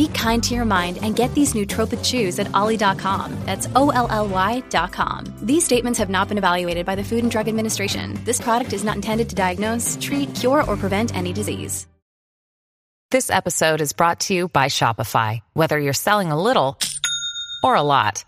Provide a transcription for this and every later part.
Be kind to your mind and get these nootropic chews at olly.com. That's O L L Y.com. These statements have not been evaluated by the Food and Drug Administration. This product is not intended to diagnose, treat, cure, or prevent any disease. This episode is brought to you by Shopify. Whether you're selling a little or a lot,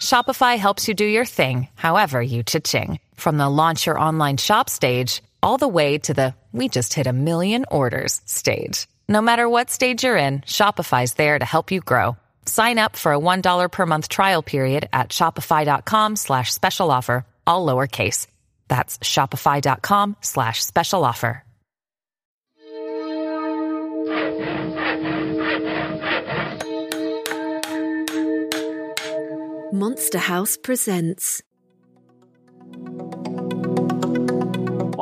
Shopify helps you do your thing, however you cha-ching. From the launch your online shop stage, all the way to the we just hit a million orders stage. No matter what stage you're in, Shopify's there to help you grow. Sign up for a $1 per month trial period at shopify.com slash special offer, all lowercase. That's shopify.com slash special offer. Monster House presents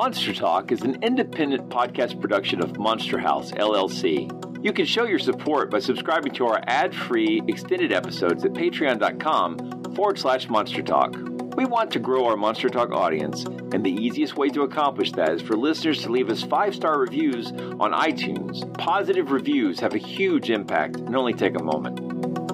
Monster Talk is an independent podcast production of Monster House, LLC. You can show your support by subscribing to our ad free extended episodes at patreon.com forward slash monster talk. We want to grow our Monster Talk audience, and the easiest way to accomplish that is for listeners to leave us five star reviews on iTunes. Positive reviews have a huge impact and only take a moment.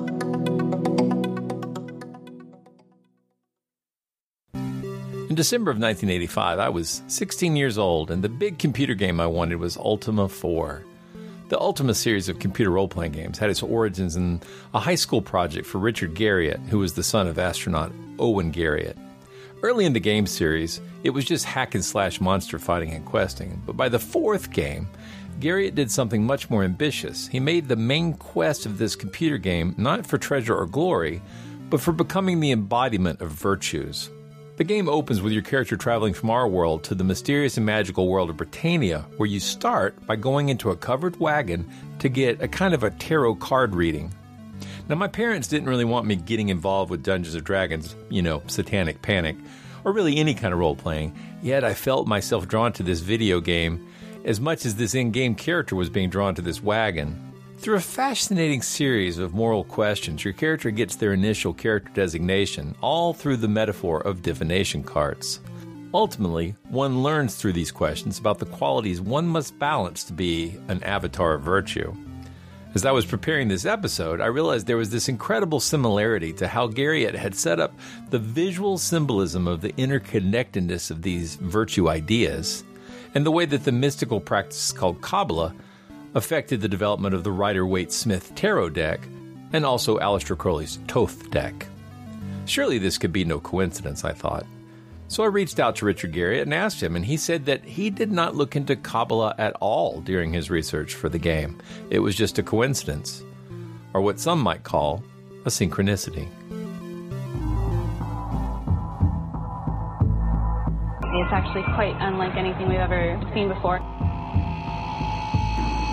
December of 1985, I was 16 years old, and the big computer game I wanted was Ultima 4. The Ultima series of computer role playing games had its origins in a high school project for Richard Garriott, who was the son of astronaut Owen Garriott. Early in the game series, it was just hack and slash monster fighting and questing, but by the fourth game, Garriott did something much more ambitious. He made the main quest of this computer game not for treasure or glory, but for becoming the embodiment of virtues. The game opens with your character traveling from our world to the mysterious and magical world of Britannia, where you start by going into a covered wagon to get a kind of a tarot card reading. Now, my parents didn't really want me getting involved with Dungeons and Dragons, you know, satanic panic, or really any kind of role playing, yet I felt myself drawn to this video game as much as this in game character was being drawn to this wagon. Through a fascinating series of moral questions, your character gets their initial character designation, all through the metaphor of divination cards. Ultimately, one learns through these questions about the qualities one must balance to be an avatar of virtue. As I was preparing this episode, I realized there was this incredible similarity to how Garriott had set up the visual symbolism of the interconnectedness of these virtue ideas, and the way that the mystical practice called Kabbalah affected the development of the Rider Waite Smith Tarot deck and also Aleister Crowley's Thoth deck. Surely this could be no coincidence, I thought. So I reached out to Richard Garriott and asked him, and he said that he did not look into Kabbalah at all during his research for the game. It was just a coincidence, or what some might call a synchronicity. It's actually quite unlike anything we've ever seen before.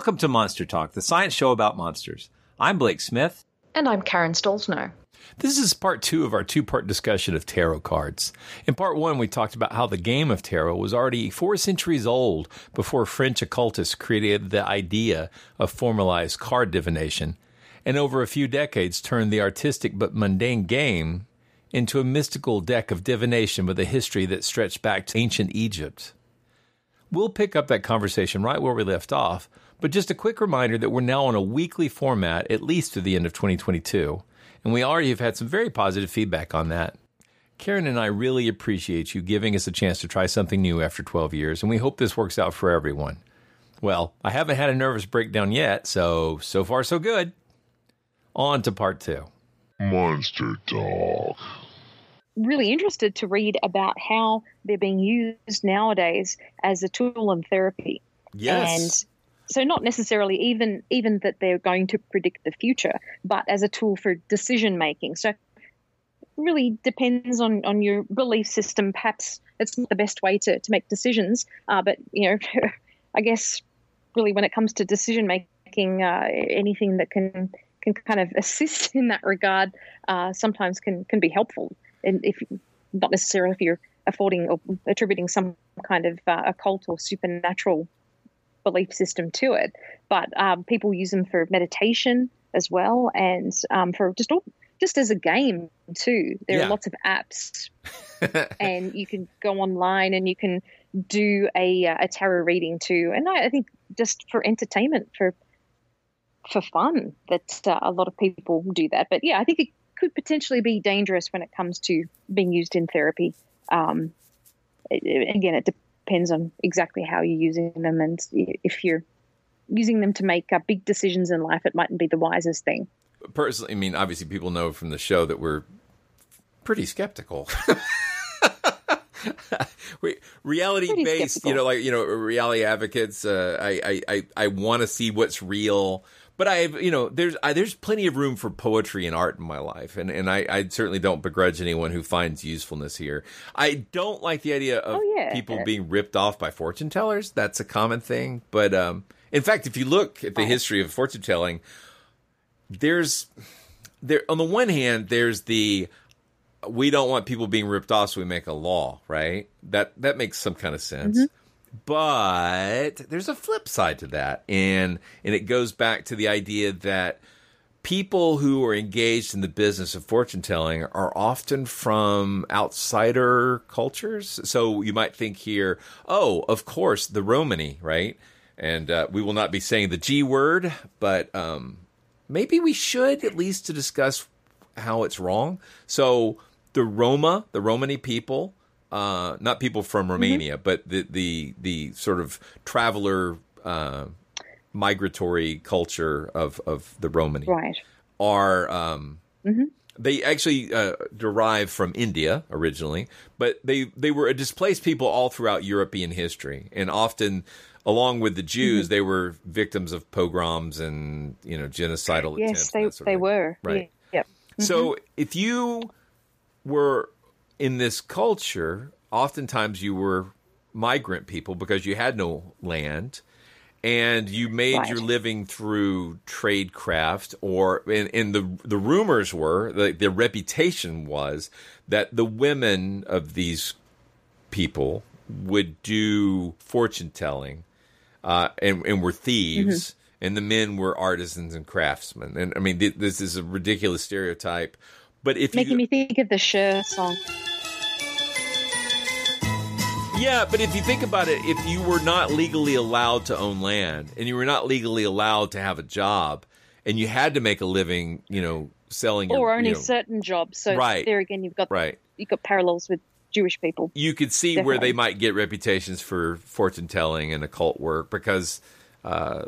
Welcome to Monster Talk, the science show about monsters. I'm Blake Smith. And I'm Karen Stollznow. This is part two of our two part discussion of tarot cards. In part one, we talked about how the game of tarot was already four centuries old before French occultists created the idea of formalized card divination, and over a few decades turned the artistic but mundane game into a mystical deck of divination with a history that stretched back to ancient Egypt. We'll pick up that conversation right where we left off, but just a quick reminder that we're now on a weekly format at least through the end of 2022, and we already have had some very positive feedback on that. Karen and I really appreciate you giving us a chance to try something new after 12 years, and we hope this works out for everyone. Well, I haven't had a nervous breakdown yet, so so far so good. On to part two. Monster Talk. Really interested to read about how they're being used nowadays as a tool in therapy. Yes. So not necessarily even even that they're going to predict the future, but as a tool for decision making. So really depends on on your belief system. Perhaps it's not the best way to to make decisions, uh, but you know, I guess really when it comes to decision making, uh, anything that can can kind of assist in that regard uh, sometimes can can be helpful. And if not necessarily if you're affording or attributing some kind of uh, occult or supernatural belief system to it, but um, people use them for meditation as well, and um, for just all, just as a game too. There Yeah. are lots of apps, and you can go online and you can do a uh, a tarot reading too. And I, I think just for entertainment, for for fun, that uh, a lot of people do that. But yeah, I think it could potentially be dangerous when it comes to being used in therapy. Um, again, it depends on exactly how you're using them, and if you're using them to make uh, big decisions in life, it mightn't be the wisest thing. Personally, I mean, obviously, people know from the show that we're pretty skeptical. we, reality Pretty based, skeptical. you know, like you know, reality advocates. Uh, I I I, I want to see what's real, but I've you know, there's I, there's plenty of room for poetry and art in my life, and and I, I certainly don't begrudge anyone who finds usefulness here. I don't like the idea of Oh, yeah. people being ripped off by fortune tellers. That's a common thing, but um, in fact, if you look at the history of fortune telling, there's there on the one hand there's the we don't want people being ripped off so we make a law right that that makes some kind of sense but there's a flip side to that and and it goes back to the idea that people who are engaged in the business of fortune telling are often from outsider cultures so you might think here oh of course the romany right and uh, we will not be saying the g word but um maybe we should at least to discuss how it's wrong. So the Roma, the Romani people, uh, not people from Romania, but the the the sort of traveler uh, migratory culture of of the Romani Right. are um, they actually uh, derive from India originally, but they they were a displaced people all throughout European history, and often. Along with the Jews, they were victims of pogroms and you know genocidal attempts. Yes, and they that sort of they were. right. Yeah. Yep. So if you were in this culture, oftentimes you were migrant people because you had no land and you made Right. your living through trade craft or and, and the the rumors were the, the reputation was that the women of these people would do fortune telling uh, and, and were thieves, and the men were artisans and craftsmen. And I mean, th- this is a ridiculous stereotype. But if Making you, me think of the Cher song. yeah, but if you think about it, if you were not legally allowed to own land and you were not legally allowed to have a job, and you had to make a living, you know, selling your, or only you know, certain jobs. So Right. there again, you've got right. you've got parallels with Jewish people. you could see where they might get reputations for fortune telling and occult work because uh,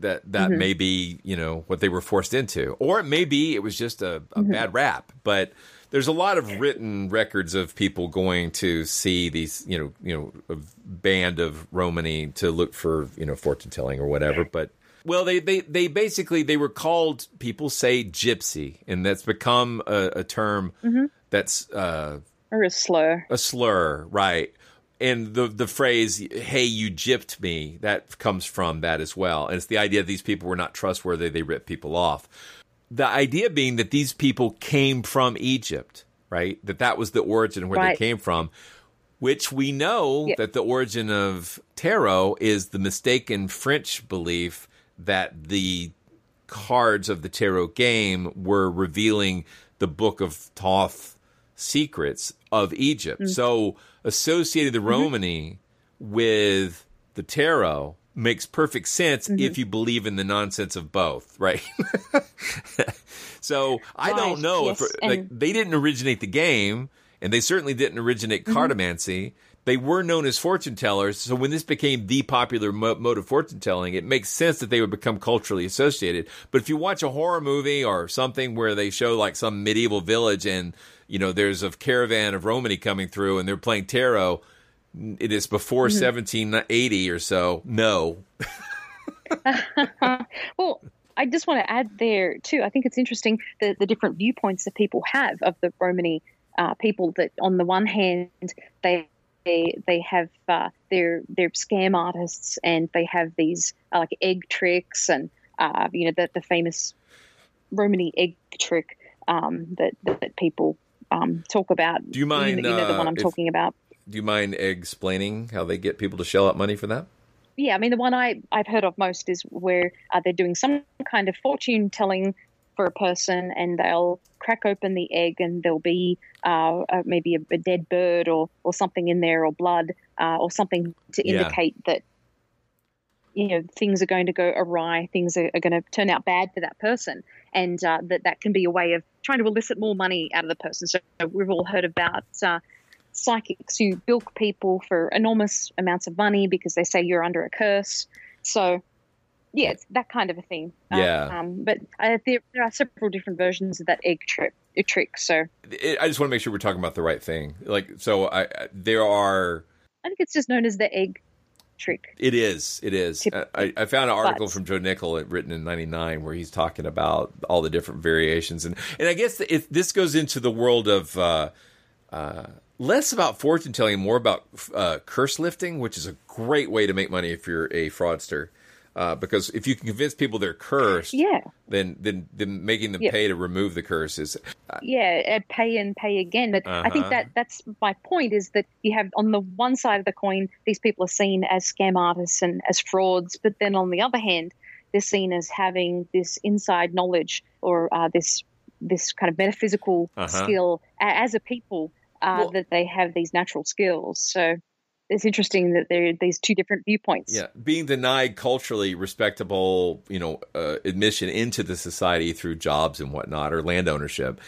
that that Mm-hmm. may be you know what they were forced into, or it may be it was just a, a Mm-hmm. bad rap. But there's a lot of written records of people going to see these you know you know band of Romani to look for you know fortune telling or whatever, but. Well, they, they, they basically they were called people say gypsy, and that's become a, a term Mm-hmm. that's uh, Or a slur. a slur, right? And the the phrase "Hey, you gypped me" that comes from that as well. And it's the idea that these people were not trustworthy; they ripped people off. The idea being that these people came from Egypt, right? That that was the origin where Right. they came from. Which we know Yeah. that the origin of tarot is the mistaken French belief that the cards of the tarot game were revealing the book of Thoth secrets of Egypt. Mm. So associating the mm-hmm. Romani with the tarot makes perfect sense mm-hmm. if you believe in the nonsense of both, right? so I don't know yes, if like and- they didn't originate the game and they certainly didn't originate mm-hmm. cartomancy they were known as fortune tellers. So when this became the popular mo- mode of fortune telling, it makes sense that they would become culturally associated. But if you watch a horror movie or something where they show like some medieval village and you know there's a caravan of Romany coming through and they're playing tarot, it is before Mm-hmm. 1780 or so. No, well, I just want to add there too. I think it's interesting the the different viewpoints that people have of the Romany uh, people. That on the one hand, they they they have uh, they're they're scam artists and they have these uh, like egg tricks and uh, you know the the famous Romany egg trick um, that, that people um, talk about. Do you mind, You know, you know the uh, one I'm if- talking about. do you mind explaining how they get people to shell out money for that? Yeah, I mean, the one I, I've heard of most is where uh, they're doing some kind of fortune telling for a person and they'll crack open the egg and there'll be uh, uh, maybe a, a dead bird or, or something in there or blood uh, or something to Yeah. indicate that, you know, things are going to go awry, things are, are going to turn out bad for that person. And uh, that, that can be a way of trying to elicit more money out of the person. So we've all heard about uh, psychics who bilk people for enormous amounts of money because they say you're under a curse. So, yeah, it's that kind of a thing. Uh, Yeah. Um, but uh, there, there are several different versions of that egg trick. A trick. So It, I just want to make sure we're talking about the right thing. Like, so I, I there are. I think it's just known as the egg trick. It is. It is. I, I found an article But- from Joe Nickell written in '99 where he's talking about all the different variations, and and I guess if this goes into the world of uh, uh, less about fortune telling, more about uh, curse lifting, which is a great way to make money if you're a fraudster. Uh, because if you can convince people they're cursed, Yeah. then then then making them Yeah. pay to remove the curse is yeah, uh, pay and pay again. But I think Uh-huh. that that's my point is that you have on the one side of the coin, these people are seen as scam artists and as frauds, but then on the other hand, they're seen as having this inside knowledge or uh, this this kind of metaphysical Uh-huh. skill as a people uh, Well- that they have these natural skills. So it's interesting that there are these two different viewpoints. Yeah, being denied culturally respectable, you know, uh, admission into the society through jobs and whatnot or land ownership.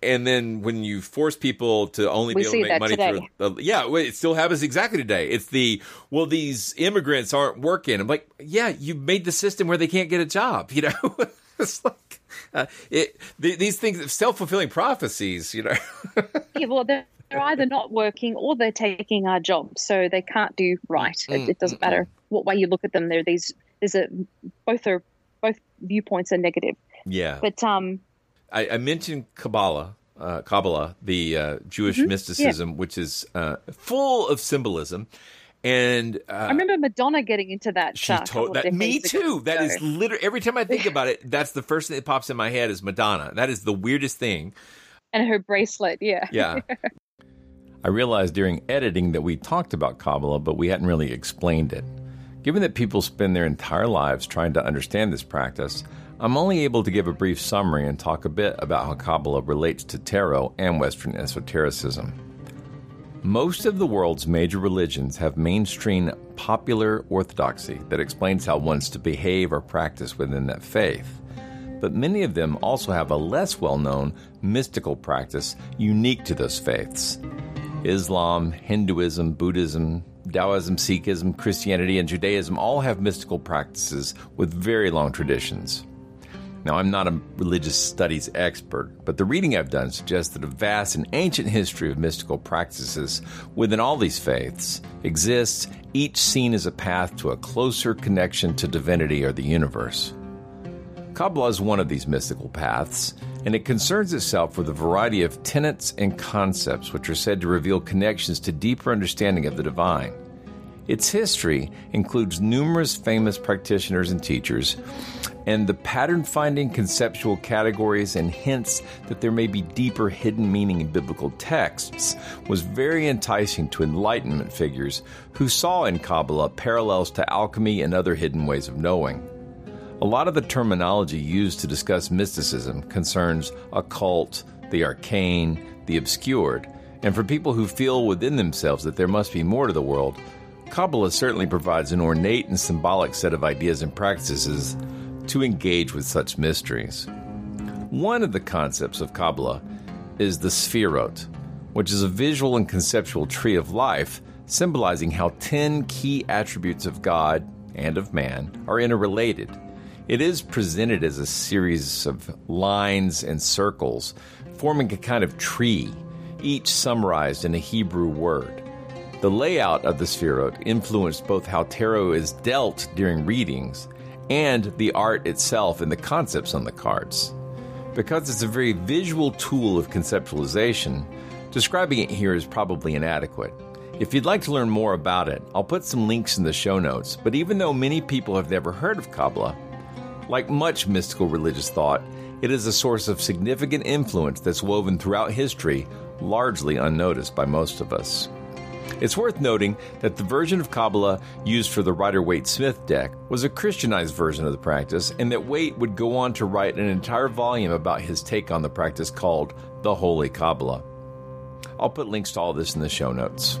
And then when you force people to only We be able to make money today. through, uh, yeah, it still happens exactly today. It's the well, these immigrants aren't working. I'm like, yeah, you made the system where they can't get a job. You know, it's like uh, it. th- these things, self fulfilling prophecies. You know, Yeah, well, they're either not working or they're taking our jobs, so they can't do right. It, it doesn't matter what way you look at them. There, these there's a both are both viewpoints are negative. yeah. But um, I, I mentioned Kabbalah, uh, Kabbalah, the uh, Jewish Mm-hmm. mysticism, which is uh, full of symbolism. And uh, I remember Madonna getting into that. she uh, told that me too. ago. That is literally every time I think about it, that's the first thing that pops in my head is Madonna. That is the weirdest thing. and her bracelet. Yeah, Yeah. I realized during editing that we talked about Kabbalah, but we hadn't really explained it. Given that people spend their entire lives trying to understand this practice, I'm only able to give a brief summary and talk a bit about how Kabbalah relates to tarot and Western esotericism. Most of the world's major religions have mainstream popular orthodoxy that explains how one's to behave or practice within that faith but many of them also have a less well known mystical practice unique to those faiths. Islam, Hinduism, Buddhism, Taoism, Sikhism, Christianity, and Judaism all have mystical practices with very long traditions. Now, I'm not a religious studies expert, but the reading I've done suggests that a vast and ancient history of mystical practices within all these faiths exists, each seen as a path to a closer connection to divinity or the universe. Kabbalah is one of these mystical paths, and it concerns itself with a variety of tenets and concepts which are said to reveal connections to deeper understanding of the divine. Its history includes numerous famous practitioners and teachers, and the pattern finding conceptual categories and hints that there may be deeper hidden meaning in biblical texts was very enticing to Enlightenment figures who saw in Kabbalah parallels to alchemy and other hidden ways of knowing. A lot of the terminology used to discuss mysticism concerns occult, the arcane, the obscured, and for people who feel within themselves that there must be more to the world, Kabbalah certainly provides an ornate and symbolic set of ideas and practices to engage with such mysteries. One of the concepts of Kabbalah is the Sefirot, which is a visual and conceptual tree of life symbolizing how 10 key attributes of God and of man are interrelated. It is presented as a series of lines and circles, forming a kind of tree, each summarized in a Hebrew word. The layout of the Sefirot influenced both how tarot is dealt during readings and the art itself and the concepts on the cards. Because it's a very visual tool of conceptualization, describing it here is probably inadequate. If you'd like to learn more about it, I'll put some links in the show notes. But even though many people have never heard of Kabbalah, like much mystical religious thought, it is a source of significant influence that's woven throughout history, largely unnoticed by most of us. It's worth noting that the version of Kabbalah used for the Rider Waite Smith deck was a Christianized version of the practice, and that Waite would go on to write an entire volume about his take on the practice called The Holy Kabbalah. I'll put links to all this in the show notes.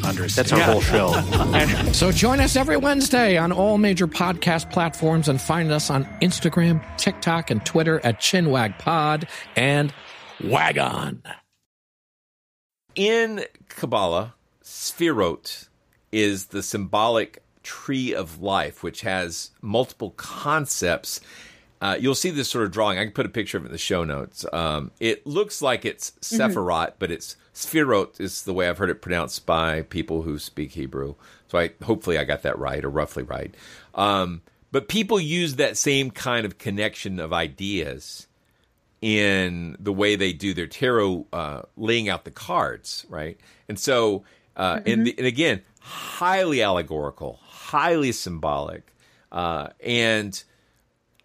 understand. That's our whole show. so join us every Wednesday on all major podcast platforms and find us on Instagram, TikTok, and Twitter at ChinwagPod and Wagon. In Kabbalah, Sefirot is the symbolic tree of life, which has multiple concepts. Uh, you'll see this sort of drawing. I can put a picture of it in the show notes. Um, it looks like it's Sephirot, mm-hmm. but it's Sefirot is the way I've heard it pronounced by people who speak Hebrew. So I hopefully I got that right or roughly right. Um, but people use that same kind of connection of ideas in the way they do their tarot, uh, laying out the cards, right? And so, uh, mm-hmm. and, the, and again, highly allegorical, highly symbolic. Uh, and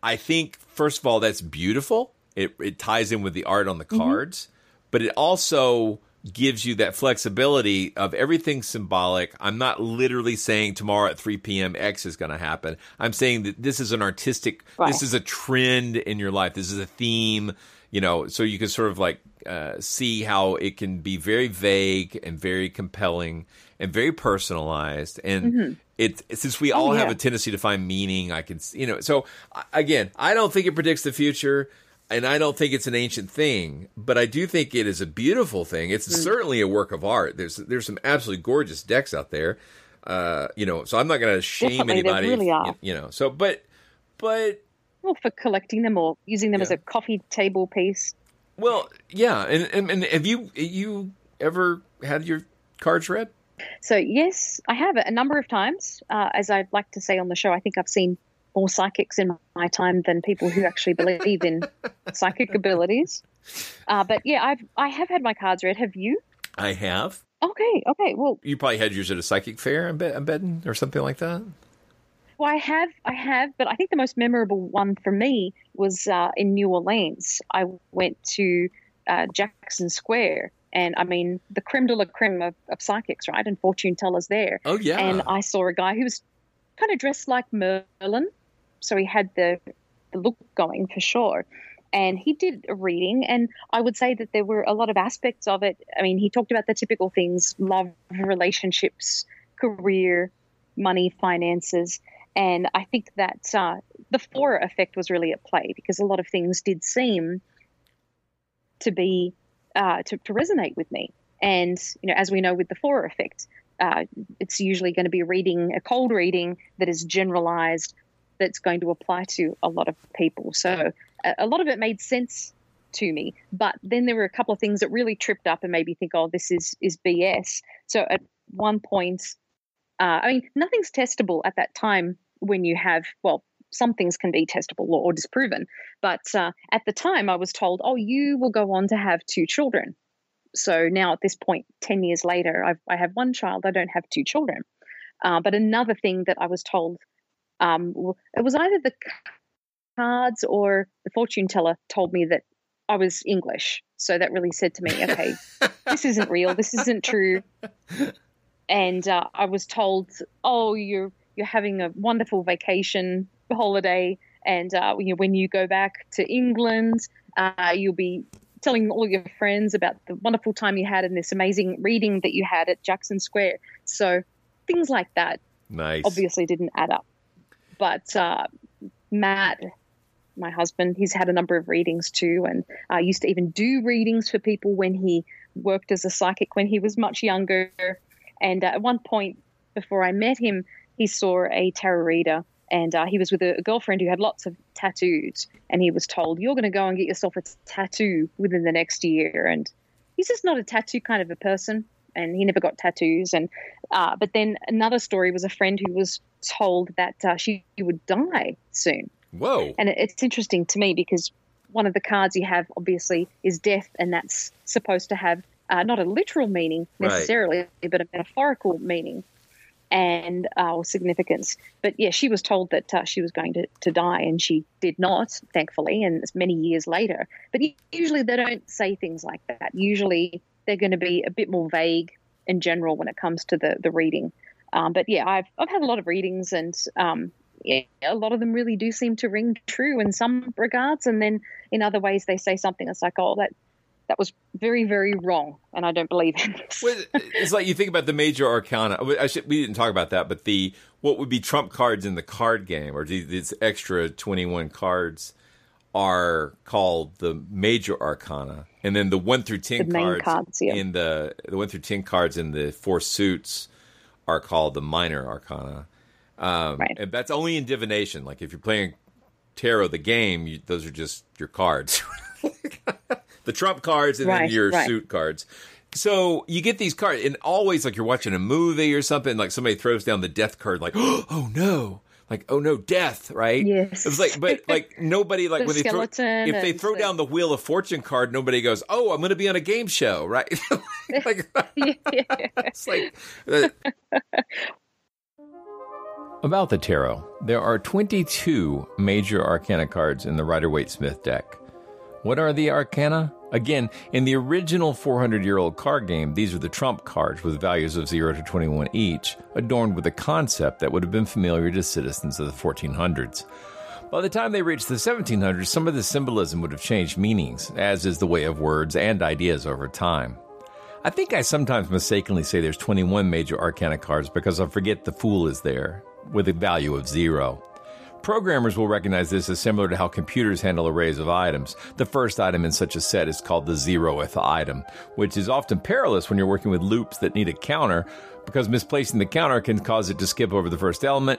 I think, first of all, that's beautiful. It, it ties in with the art on the mm-hmm. cards, mm-hmm. but it also gives you that flexibility of everything symbolic. I'm not literally saying tomorrow at 3 p.m. X is going to happen. I'm saying that this is an artistic, right. this is a trend in your life. This is a theme, you know, so you can sort of like uh, see how it can be very vague and very compelling and very personalized. And mm-hmm. it since we all oh, yeah. have a tendency to find meaning, I can you know. So again, I don't think it predicts the future. And I don't think it's an ancient thing, but I do think it is a beautiful thing. It's mm-hmm. certainly a work of art. There's there's some absolutely gorgeous decks out there, uh, you know. So I'm not going to shame Definitely, anybody, really if, you know. So, but but well, for collecting them or using them yeah. as a coffee table piece. Well, yeah, and, and, and have you you ever had your cards read? So, yes, I have a number of times. Uh, as I'd like to say on the show, I think I've seen more psychics in my time than people who actually believe in psychic abilities. Uh, but yeah, I've I have had my cards read. Have you? I have. Okay, okay. Well, you probably had yours at a psychic fair, I'm, I'm betting, or something like that. Well, I have, I have, but I think the most memorable one for me was uh, in New Orleans. I went to uh, Jackson Square and I mean the creme de la creme of, of psychics, right? And fortune tellers there. Oh yeah. And I saw a guy who was kind of dressed like Merlin, so he had the the look going for sure. And he did a reading, and I would say that there were a lot of aspects of it. I mean, he talked about the typical things: love, relationships, career, money, finances. And I think that uh, the Forer effect was really at play because a lot of things did seem to be uh, to, to resonate with me. And you know, as we know with the Forer effect, uh, it's usually going to be reading, a cold reading that is generalized, that's going to apply to a lot of people. So a, lot of it made sense to me, but then there were a couple of things that really tripped up and made me think, oh, this is is BS. So at one point, uh, I mean, nothing's testable at that time when you have well. Some things can be testable or disproven, but uh, at the time I was told, "Oh, you will go on to have two children." So now at this point, 10 years later, I've, I have one child, I don't have two children. Uh, but another thing that I was told, um, it was either the cards or the fortune teller told me that I was English. So that really said to me, okay, this isn't real, this isn't true. And uh, I was told, oh, you're you're having a wonderful vacation holiday, and uh, you know, when you go back to England, uh, you'll be telling all your friends about the wonderful time you had and this amazing reading that you had at Jackson Square. So things like that nice. obviously didn't add up. But uh, Matt, my husband, he's had a number of readings too, and uh, used to even do readings for people when he worked as a psychic when he was much younger. And uh, at one point, before I met him, he saw a tarot reader and uh, he was with a, girlfriend who had lots of tattoos. And he was told you're going to go and get yourself a tattoo within the next year. And he's just not a tattoo kind of a person and he never got tattoos. And uh, but then another story was a friend who was told that uh, she would die soon whoa and it's interesting to me because one of the cards you have obviously is death and that's supposed to have uh, not a literal meaning necessarily right. but a metaphorical meaning and uh, significance. But yeah, she was told that uh, she was going to, to die, and she did not, thankfully, and it's many years later. But usually they don't say things like that. Usually they're going to be a bit more vague in general when it comes to the, the reading. Um, but yeah, I've, I've had a lot of readings, and um, yeah, a lot of them really do seem to ring true in some regards. And then in other ways, they say something that's like, oh, that that was very, very wrong, and I don't believe in this. well, it's like you think about the major arcana. Should, we didn't talk about that, but the what would be trump cards in the card game, or these extra twenty-one cards, are called the major arcana, and then the one through ten cards, cards yeah. in the the one through ten cards in the four suits are called the minor arcana. Um, right. And that's only in divination. Like if you're playing tarot, the game, you, those are just your cards. the trump cards and right, then your right. suit cards. So you get these cards, and always like you're watching a movie or something, like somebody throws down the death card, like, oh no, like oh no, death, right? Yes. It was like, but like nobody like the when they throw if they throw the... down the Wheel of Fortune card, nobody goes, oh, I'm going to be on a game show, right? like, it's like. Uh, about the tarot, there are 22 major arcana cards in the Rider Waite Smith deck. What are the arcana? Again, in the original 400 year old card game, these are the trump cards with values of 0 to 21 each, adorned with a concept that would have been familiar to citizens of the 1400s. By the time they reached the 1700s, some of the symbolism would have changed meanings, as is the way of words and ideas over time. I think I sometimes mistakenly say there's 21 major arcana cards because I forget the Fool is there, with a value of 0. Programmers will recognize this as similar to how computers handle arrays of items. The first item in such a set is called the zeroth item, which is often perilous when you're working with loops that need a counter, because misplacing the counter can cause it to skip over the first element.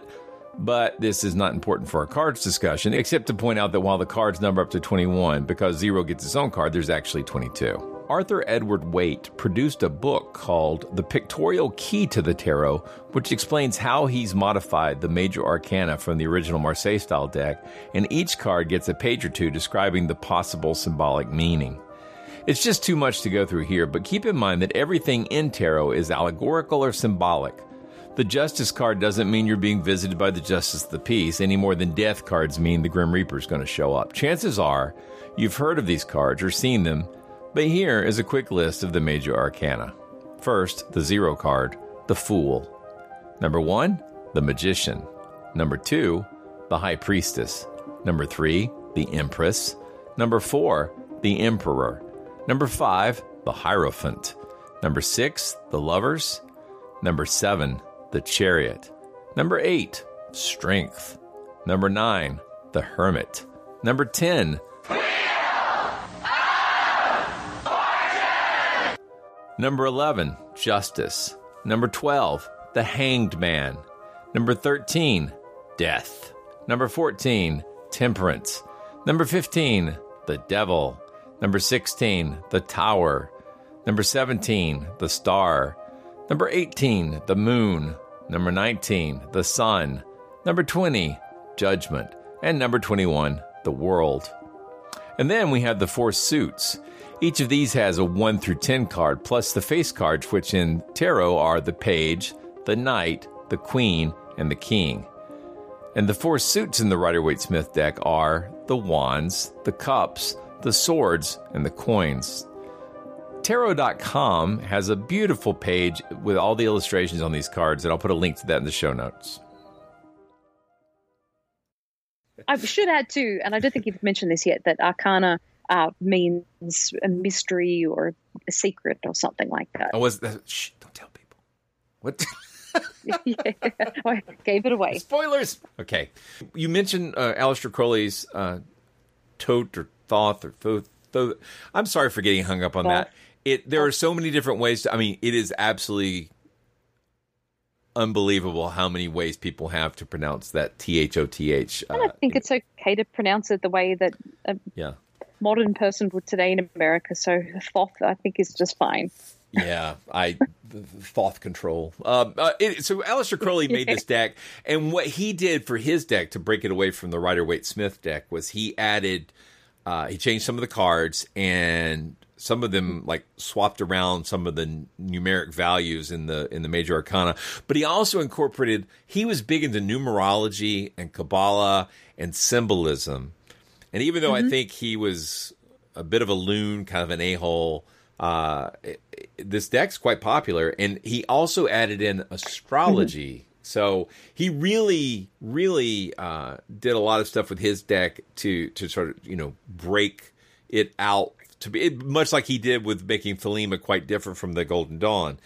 But this is not important for our cards discussion, except to point out that while the cards number up to 21, because zero gets its own card, there's actually 22. Arthur Edward Waite produced a book called The Pictorial Key to the Tarot, which explains how he's modified the major arcana from the original Marseille style deck, and each card gets a page or two describing the possible symbolic meaning. It's just too much to go through here, but keep in mind that everything in tarot is allegorical or symbolic. The Justice card doesn't mean you're being visited by the Justice of the Peace any more than Death cards mean the Grim Reaper is going to show up. Chances are you've heard of these cards or seen them, but here is a quick list of the major arcana. First, the zero card, the Fool. Number one, the Magician. Number two, the High Priestess. Number three, the Empress. Number four, the Emperor. Number five, the Hierophant. Number six, the Lovers. Number seven, the Chariot. Number eight, Strength. Number nine, The Hermit. Number 10. Number 11, Justice. Number 12, The Hanged Man. Number 13, Death. Number 14, Temperance. Number 15, The Devil. Number 16, The Tower. Number 17, The Star. Number 18, The Moon. Number 19, The Sun. Number 20, Judgment. And number 21, The World. And then we have the four suits. Each of these has a 1 through 10 card, plus the face cards, which in tarot are the page, the knight, the queen, and the king. And the four suits in the Rider Waite Smith deck are the wands, the cups, the swords, and the coins. Tarot.com has a beautiful page with all the illustrations on these cards, and I'll put a link to that in the show notes. I should add too, and I don't think you've mentioned this yet, that arcana uh, means a mystery or a secret or something like that. Oh, was that? Shh, don't tell people. What? yeah, I gave it away. Spoilers. Okay, you mentioned uh, Aleister Crowley's uh, tote or thoth or thoth. thoth. I'm sorry for getting hung up on that. It there are so many different ways. To, I mean, it is absolutely unbelievable how many ways people have to pronounce that T H O T H. I think it's okay to pronounce it the way that a Yeah. Modern person would today in America. So thoth, I think, is just fine. Yeah, I Thoth control. Um, uh, it, so Aleister Crowley made this deck, and what he did for his deck to break it away from the Rider Waite Smith deck was he added, uh, he changed some of the cards, and some of them like swapped around some of the numeric values in the in the major arcana. But he also incorporated. He was big into numerology and Kabbalah and symbolism, and even though I think he was a bit of a loon, kind of an a hole. Uh, this deck's quite popular, and he also added in astrology. So he really, really uh, did a lot of stuff with his deck to to sort of you know break it out to be it, much like he did with making Thelema quite different from the Golden Dawn.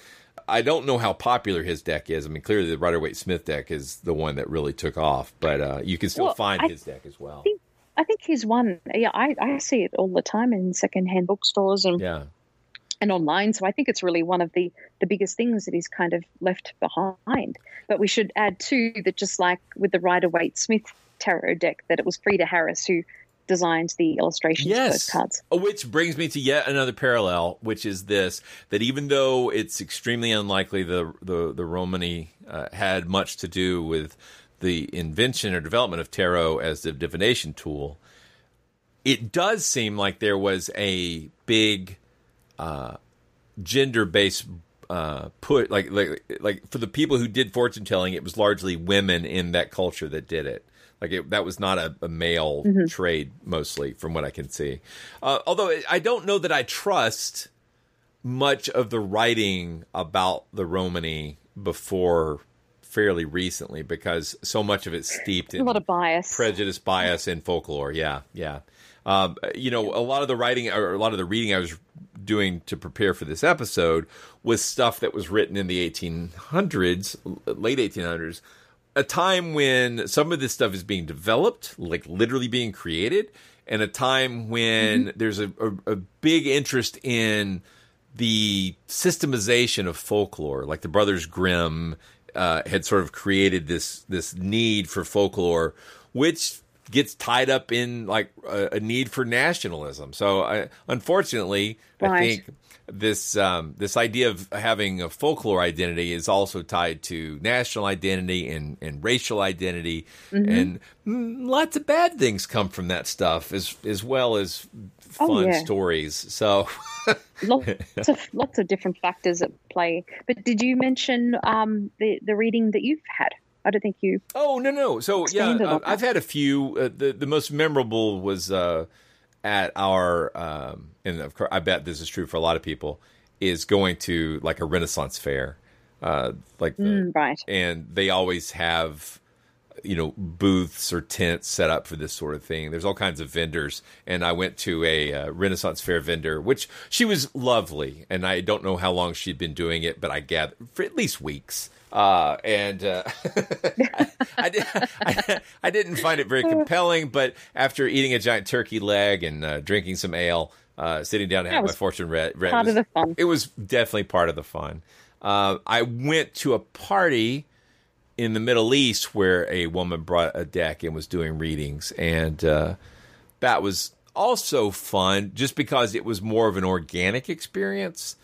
I don't know how popular his deck is. I mean, clearly the Rider Waite Smith deck is the one that really took off, but uh, you can still Well, find I his deck as well. I think he's one. Yeah, I, I see it all the time in secondhand bookstores and Yeah. and online. So I think it's really one of the the biggest things that he's kind of left behind. But we should add too that just like with the Rider Waite Smith tarot deck, that it was Frieda Harris who designed the illustrations for those cards. Which brings me to yet another parallel, which is this: that even though it's extremely unlikely the the the Romani uh, had much to do with the invention or development of tarot as the divination tool, it does seem like there was a big uh, gender based uh, put like like like for the people who did fortune telling, it was largely women in that culture that did it. Like it, that was not a, a male Mm-hmm. trade mostly, from what I can see. Uh, although I don't know that I trust much of the writing about the Romani before fairly recently because so much of it's steeped A lot of bias. prejudice, bias, and folklore. Yeah, yeah. Um, you know, a lot of the writing or a lot of the reading I was doing to prepare for this episode was stuff that was written in the 1800s, late 1800s, a time when some of this stuff is being developed, like literally being created, and a time when there's a, a, a big interest in the systemization of folklore, like the Brothers Grimm uh, had sort of created this this need for folklore, which gets tied up in like a, a need for nationalism. So, I, unfortunately, I think this um, this idea of having a folklore identity is also tied to national identity and, and racial identity, Mhm. and mm, lots of bad things come from that stuff as as well as Oh, fun yeah. stories. So. lots of lots of different factors at play. But did you mention um, the the reading that you've had? I don't think you. Oh no no. So yeah, uh, I've had a few. Uh, the the most memorable was uh, at our, um, and of course I bet this is true for a lot of people, is going to like a Renaissance fair, uh, like the, Mm, right. and they always have you know booths or tents set up for this sort of thing there's all kinds of vendors and i went to a uh, renaissance fair vendor which she was lovely and i don't know how long she'd been doing it but i gathered for at least weeks Uh, and uh, I, I, did, I, I, didn't find it very compelling, but after eating a giant turkey leg and uh, drinking some ale, uh, sitting down to have my fortune read, read part was, of the fun. It was definitely part of the fun. Uh, I went to a party in the Middle East where a woman brought a deck and was doing readings, and uh, that was also fun just because it was more of an organic experience.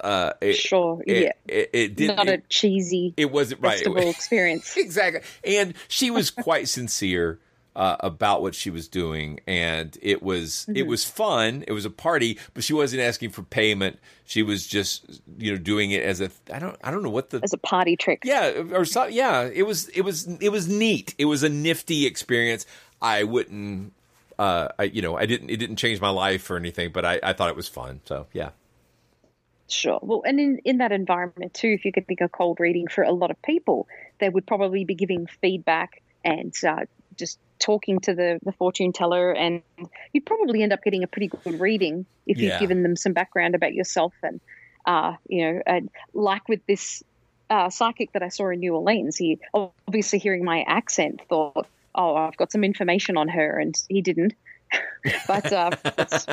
Uh, it, sure, it, yeah, it, it did not a cheesy. It wasn't right festival experience exactly, and she was quite sincere. Uh, about what she was doing, and it was mm-hmm. it was fun. It was a party, but she wasn't asking for payment. She was just you know doing it as a I don't I don't know what the as a party trick. Yeah, or so, yeah. It was it was it was neat. It was a nifty experience. I wouldn't uh, I you know I didn't it didn't change my life or anything, but I, I thought it was fun. So yeah. Sure. Well, and in, in that environment too, if you could think of cold reading for a lot of people, they would probably be giving feedback and uh, just talking to the, the fortune teller, and you'd probably end up getting a pretty good reading if Yeah. you've given them some background about yourself. And, uh, you know, and like with this uh, psychic that I saw in New Orleans, he obviously hearing my accent thought, oh, I've got some information on her, and he didn't. but uh, it's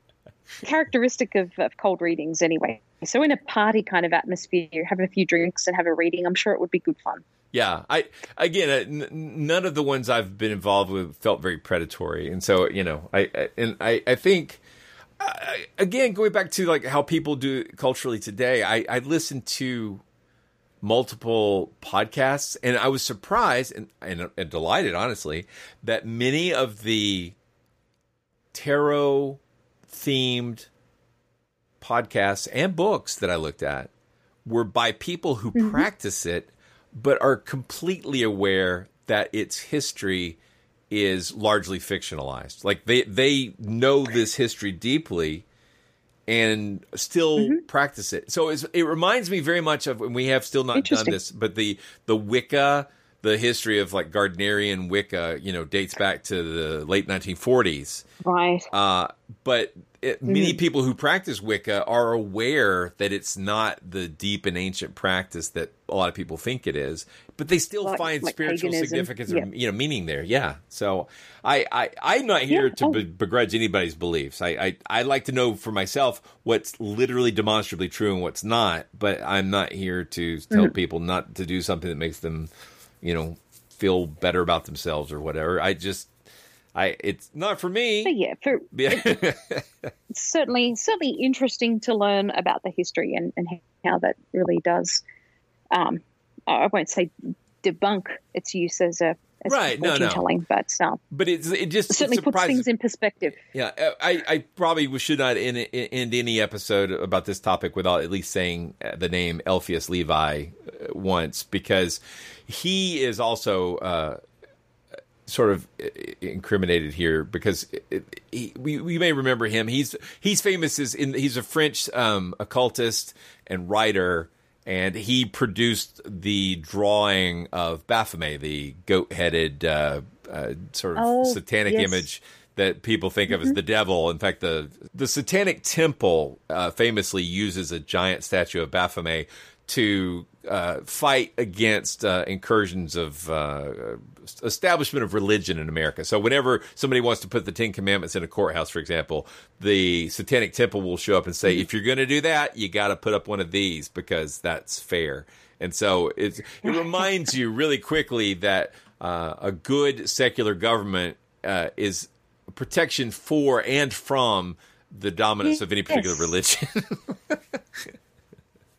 characteristic of, of cold readings anyway. So in a party kind of atmosphere, have a few drinks and have a reading, I'm sure it would be good fun. Yeah, I again, uh, n- none of the ones I've been involved with felt very predatory, and so you know, I, I and I, I think I, again going back to like how people do culturally today, I, I listened to multiple podcasts, and I was surprised and, and, and delighted, honestly, that many of the tarot themed podcasts and books that I looked at were by people who Mm-hmm. practice it but are completely aware that its history is largely fictionalized. Like they they know this history deeply and still Mm-hmm. practice it. So it's, it reminds me very much of when we have still not done this, but the the Wicca, the history of like Gardnerian Wicca, you know, dates back to the late 1940s. Right. Uh, but it, many Mhm. people who practice Wicca are aware that it's not the deep and ancient practice that a lot of people think it is, but they still Like- find like spiritual paganism. significance Yeah. or you know meaning there. Yeah. So I, I I'm not here Yeah. to Oh. be- begrudge anybody's beliefs. I, I I like to know for myself what's literally demonstrably true and what's not, but I'm not here to tell Mhm. people not to do something that makes them, you know, feel better about themselves or whatever. I just I it's not for me. But yeah, for, Yeah. it's certainly certainly interesting to learn about the history and, and how that really does. Um, I won't say debunk its use as a as Right, no, no. telling, but um, but it's it just certainly it puts things in perspective. Yeah, uh, I, I probably should not end, end any episode about this topic without at least saying uh, the name Eliphas Levi uh, once because he is also uh, sort of incriminated here because it, he, we, we may remember him. He's he's famous as in he's a French um, occultist and writer. And he produced the drawing of Baphomet, the goat-headed uh, uh, sort of Oh, satanic yes. image that people think of as the devil. In fact, the the Satanic Temple uh, famously uses a giant statue of Baphomet to uh, fight against uh, incursions of uh, establishment of religion in America. So whenever somebody wants to put the Ten Commandments in a courthouse, for example, the Satanic Temple will show up and say, "If you're going to do that, you got to put up one of these because that's fair." And so it's, it reminds you really quickly that uh, a good secular government uh, is protection for and from the dominance of any particular Yes. religion.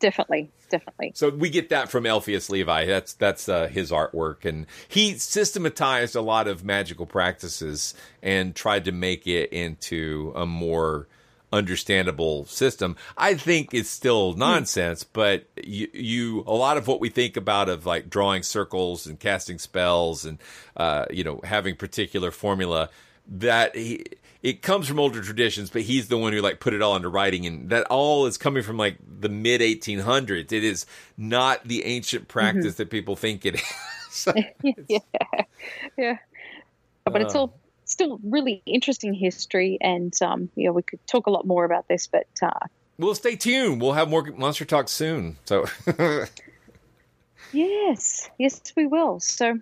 Definitely, definitely. so we get that from Eliphas Levi. That's that's uh, his artwork, and he systematized a lot of magical practices and tried to make it into a more understandable system. I think it's still nonsense, but you, you a lot of what we think about of like drawing circles and casting spells and uh, you know having particular formula that he it comes from older traditions, but he's the one who like put it all into writing, and that all is coming from like the mid 1800s. It is not the ancient practice that people think it is. Yeah, yeah. But it's Uh. all still really interesting history, and um, you know we could talk a lot more about this, but uh, Well, stay tuned. We'll have more monster talk soon. So Yes, yes, we will. So,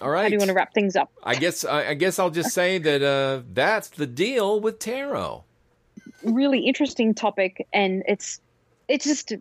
all right. How do you want to wrap things up? I guess I, I guess I'll just say that uh, that's the deal with tarot. Really interesting topic, and it's it's just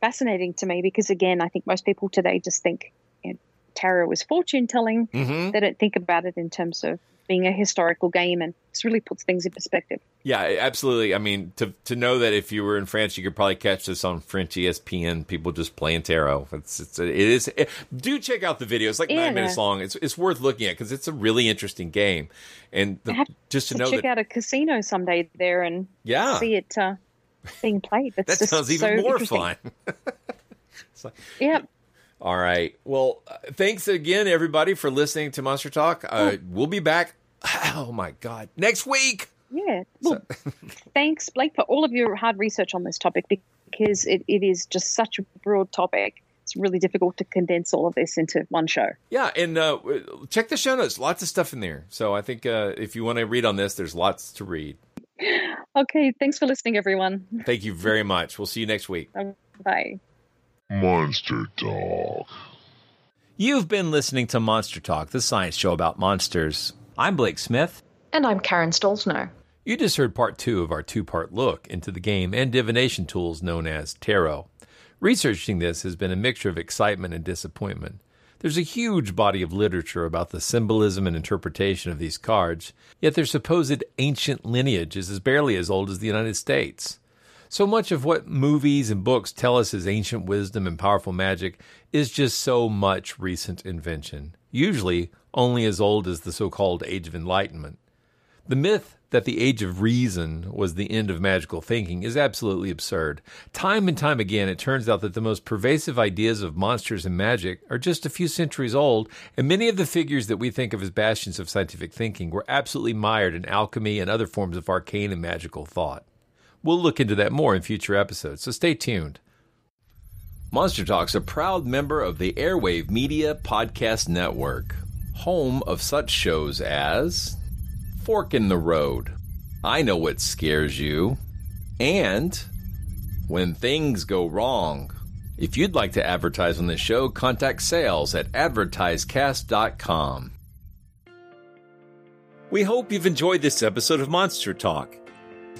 fascinating to me because again, I think most people today just think you know, tarot is fortune telling. Mm-hmm. They don't think about it in terms of being a historical game, and this really puts things in perspective. Yeah, absolutely. I mean, to to know that if you were in France, you could probably catch this on French ESPN. People just playing tarot. It's, it's it is. It, do check out the video. It's like Yeah. nine minutes long. It's it's worth looking at because it's a really interesting game. And the, just to to know check that out a casino someday there and Yeah. see it uh, being played. That's that sounds even so more fun. Yeah. All right. Well, uh, thanks again, everybody, for listening to Monster Talk. Uh, we'll be back. Oh my God, next week. Yeah. Well, thanks, Blake, for all of your hard research on this topic because it, it is just such a broad topic. It's really difficult to condense all of this into one show. Yeah, and uh, check the show notes. Lots of stuff in there. So I think uh, if you want to read on this, there's lots to read. Okay. Thanks for listening, everyone. Thank you very much. We'll see you next week. Bye. Monster Talk. You've been listening to Monster Talk, the science show about monsters. I'm Blake Smith. And I'm Karen Stollznow. You just heard part two of our two part look into the game and divination tools known as tarot. Researching this has been a mixture of excitement and disappointment. There's a huge body of literature about the symbolism and interpretation of these cards, yet their supposed ancient lineage is as barely as old as the United States. So much of what movies and books tell us is ancient wisdom and powerful magic is just so much recent invention, usually only as old as the so called Age of Enlightenment. The myth that the Age of Reason was the end of magical thinking is absolutely absurd. Time and time again, it turns out that the most pervasive ideas of monsters and magic are just a few centuries old, and many of the figures that we think of as bastions of scientific thinking were absolutely mired in alchemy and other forms of arcane and magical thought. We'll look into that more in future episodes, so stay tuned. Monster Talk's a proud member of the Airwave Media Podcast Network, home of such shows as Fork in the Road, I Know What Scares You, and When Things Go Wrong. If you'd like to advertise on this show, contact sales at advertisecast.com. We hope you've enjoyed this episode of Monster Talk.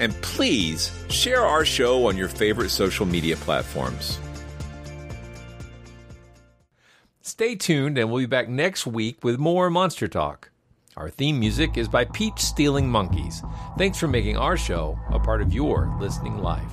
And please share our show on your favorite social media platforms. Stay tuned, and we'll be back next week with more Monster Talk. Our theme music is by Peach Stealing Monkeys. Thanks for making our show a part of your listening life.